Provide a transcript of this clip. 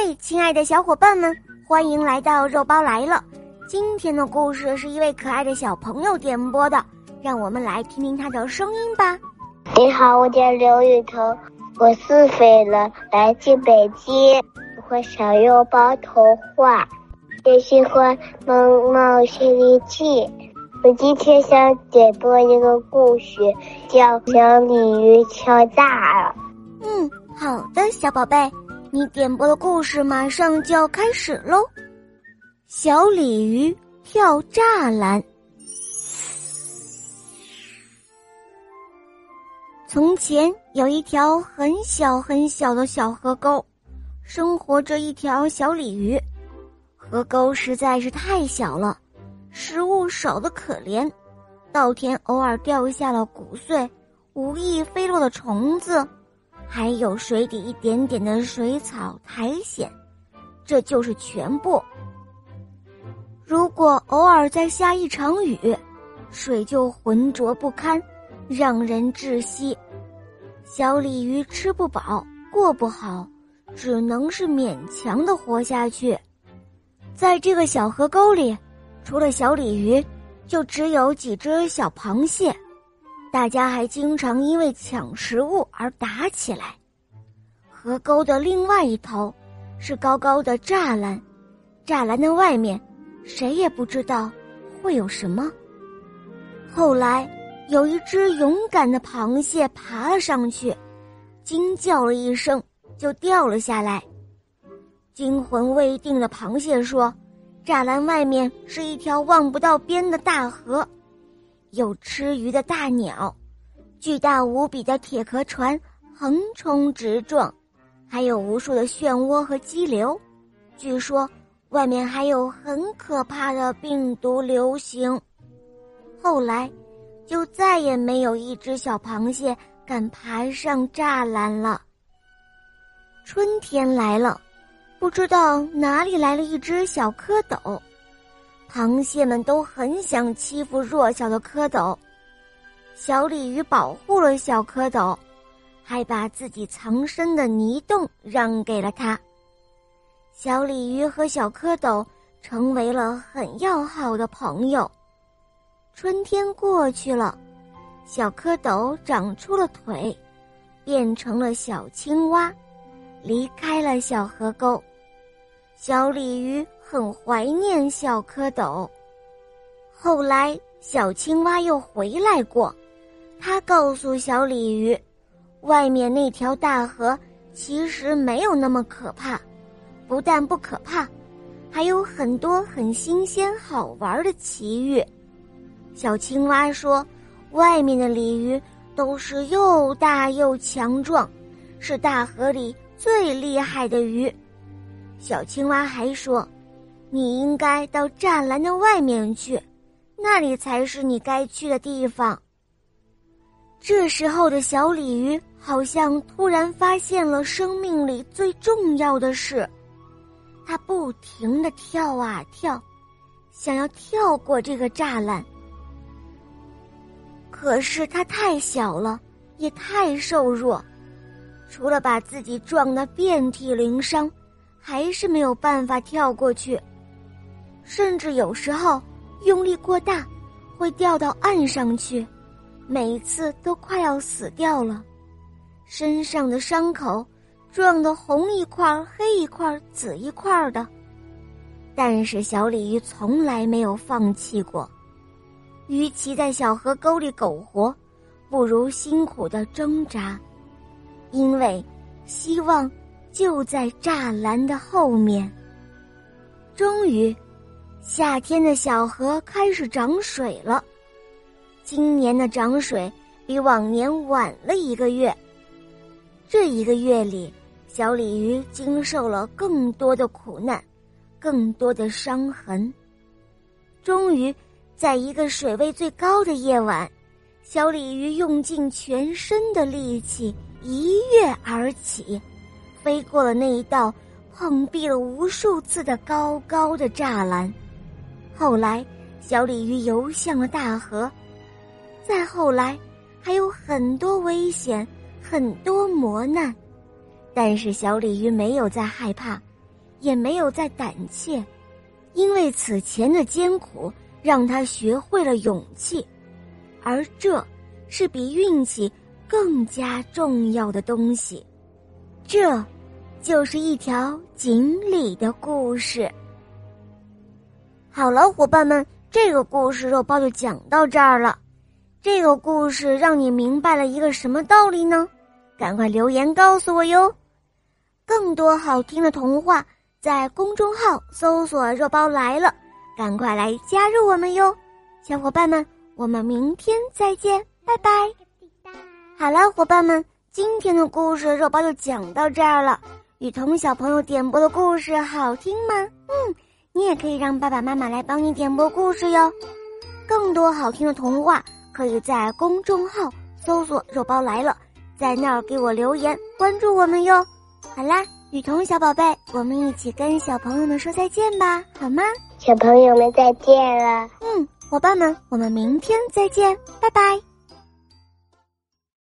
嘿，亲爱的小伙伴们，欢迎来到肉包来了。今天的故事是一位可爱的小朋友点播的，让我们来听听他的声音吧。你好，我叫刘雨桐，我四岁了，来自北京，我小肉包童话，也喜欢《萌猫西游记》。我今天想点播一个故事，叫《小鲤鱼敲大了》。嗯，好的，小宝贝。你点播的故事马上就要开始喽！小鲤鱼跳栅栏。从前有一条很小很小的小河沟，生活着一条小鲤鱼。河沟实在是太小了，食物少得可怜，稻田偶尔掉下了谷穗，无意飞落的虫子。还有水底一点点的水草苔藓，这就是全部。如果偶尔再下一场雨，水就浑浊不堪，让人窒息。小鲤鱼吃不饱，过不好，只能是勉强的活下去。在这个小河沟里，除了小鲤鱼，就只有几只小螃蟹。大家还经常因为抢食物而打起来。河沟的另外一头是高高的栅栏，栅栏的外面谁也不知道会有什么。后来有一只勇敢的螃蟹爬了上去，惊叫了一声就掉了下来。惊魂未定的螃蟹说：“栅栏外面是一条望不到边的大河。”有吃鱼的大鸟，巨大无比的铁壳船横冲直撞，还有无数的漩涡和激流。据说外面还有很可怕的病毒流行。后来，就再也没有一只小螃蟹敢爬上栅栏了。春天来了，不知道哪里来了一只小蝌蚪。螃蟹们都很想欺负弱小的蝌蚪，小鲤鱼保护了小蝌蚪，还把自己藏身的泥洞让给了它。小鲤鱼和小蝌蚪成为了很要好的朋友。春天过去了，小蝌蚪长出了腿，变成了小青蛙，离开了小河沟。小鲤鱼。很怀念小蝌蚪。后来，小青蛙又回来过，他告诉小鲤鱼，外面那条大河其实没有那么可怕，不但不可怕，还有很多很新鲜好玩的奇遇。小青蛙说：“外面的鲤鱼都是又大又强壮，是大河里最厉害的鱼。”小青蛙还说。你应该到栅栏的外面去，那里才是你该去的地方。这时候的小鲤鱼好像突然发现了生命里最重要的事，它不停的跳啊跳，想要跳过这个栅栏。可是它太小了，也太瘦弱，除了把自己撞得遍体鳞伤，还是没有办法跳过去。甚至有时候用力过大，会掉到岸上去，每一次都快要死掉了，身上的伤口撞得红一块、黑一块、紫一块的。但是小鲤鱼从来没有放弃过，与其在小河沟里苟活，不如辛苦的挣扎，因为希望就在栅栏的后面。终于。夏天的小河开始涨水了，今年的涨水比往年晚了一个月。这一个月里，小鲤鱼经受了更多的苦难，更多的伤痕。终于，在一个水位最高的夜晚，小鲤鱼用尽全身的力气一跃而起，飞过了那一道碰壁了无数次的高高的栅栏。后来，小鲤鱼游向了大河，再后来，还有很多危险，很多磨难，但是小鲤鱼没有再害怕，也没有再胆怯，因为此前的艰苦让他学会了勇气，而这是比运气更加重要的东西。这，就是一条锦鲤的故事。好了，伙伴们，这个故事肉包就讲到这儿了。这个故事让你明白了一个什么道理呢？赶快留言告诉我哟！更多好听的童话，在公众号搜索“肉包来了”，赶快来加入我们哟！小伙伴们，我们明天再见，拜拜。好了，伙伴们，今天的故事肉包就讲到这儿了。雨桐小朋友点播的故事好听吗？嗯，你也可以让爸爸妈妈来帮你点播故事哟。更多好听的童话。可以在公众号搜索“肉包来了”，在那儿给我留言，关注我们哟。好啦，雨桐小宝贝，我们一起跟小朋友们说再见吧，好吗？小朋友们再见了。嗯，伙伴们，我们明天再见，拜拜。